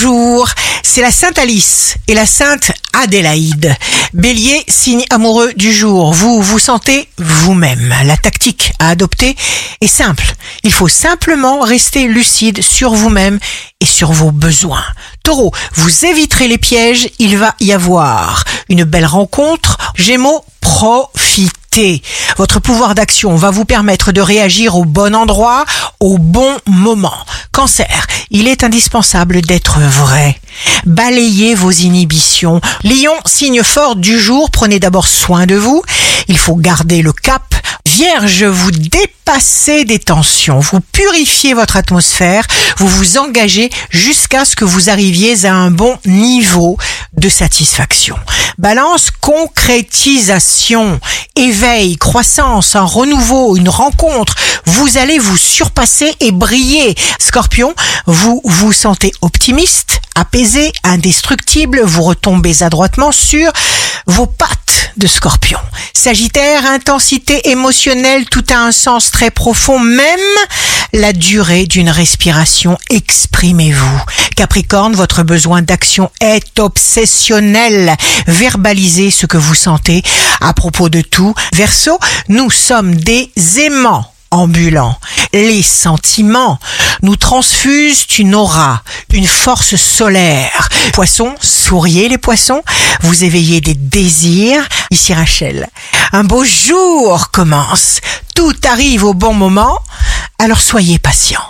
Bonjour, c'est la Sainte Alice et la Sainte Adélaïde. Bélier, signe amoureux du jour. Vous vous sentez vous-même. La tactique à adopter est simple. Il faut simplement rester lucide sur vous-même et sur vos besoins. Taureau, vous éviterez les pièges, il va y avoir une belle rencontre. Gémeaux, profitez. Votre pouvoir d'action va vous permettre de réagir au bon endroit, au bon moment. Cancer, il est indispensable d'être vrai. Balayez vos inhibitions. Lion, signe fort du jour, prenez d'abord soin de vous. Il faut garder le cap. Vierge, vous dépassez des tensions, vous purifiez votre atmosphère, vous vous engagez jusqu'à ce que vous arriviez à un bon niveau de satisfaction. Balance, concrétisation, éveil, croissance, un renouveau, une rencontre. Vous allez vous surpasser et briller. Scorpion, vous vous sentez optimiste, apaisé, indestructible, vous retombez adroitement sur vos pattes de scorpion. Sagittaire, intensité émotionnelle, tout a un sens très profond, même la durée d'une respiration. Exprimez-vous. Capricorne, votre besoin d'action est obsessionnel. Verbalisez ce que vous sentez à propos de tout. Verseau, nous sommes des aimants ambulants. Les sentiments nous transfusent une aura, une force solaire. Poisson, souriez les poissons, vous éveillez des désirs. Ici Rachel, un beau jour commence. Tout arrive au bon moment, alors soyez patient.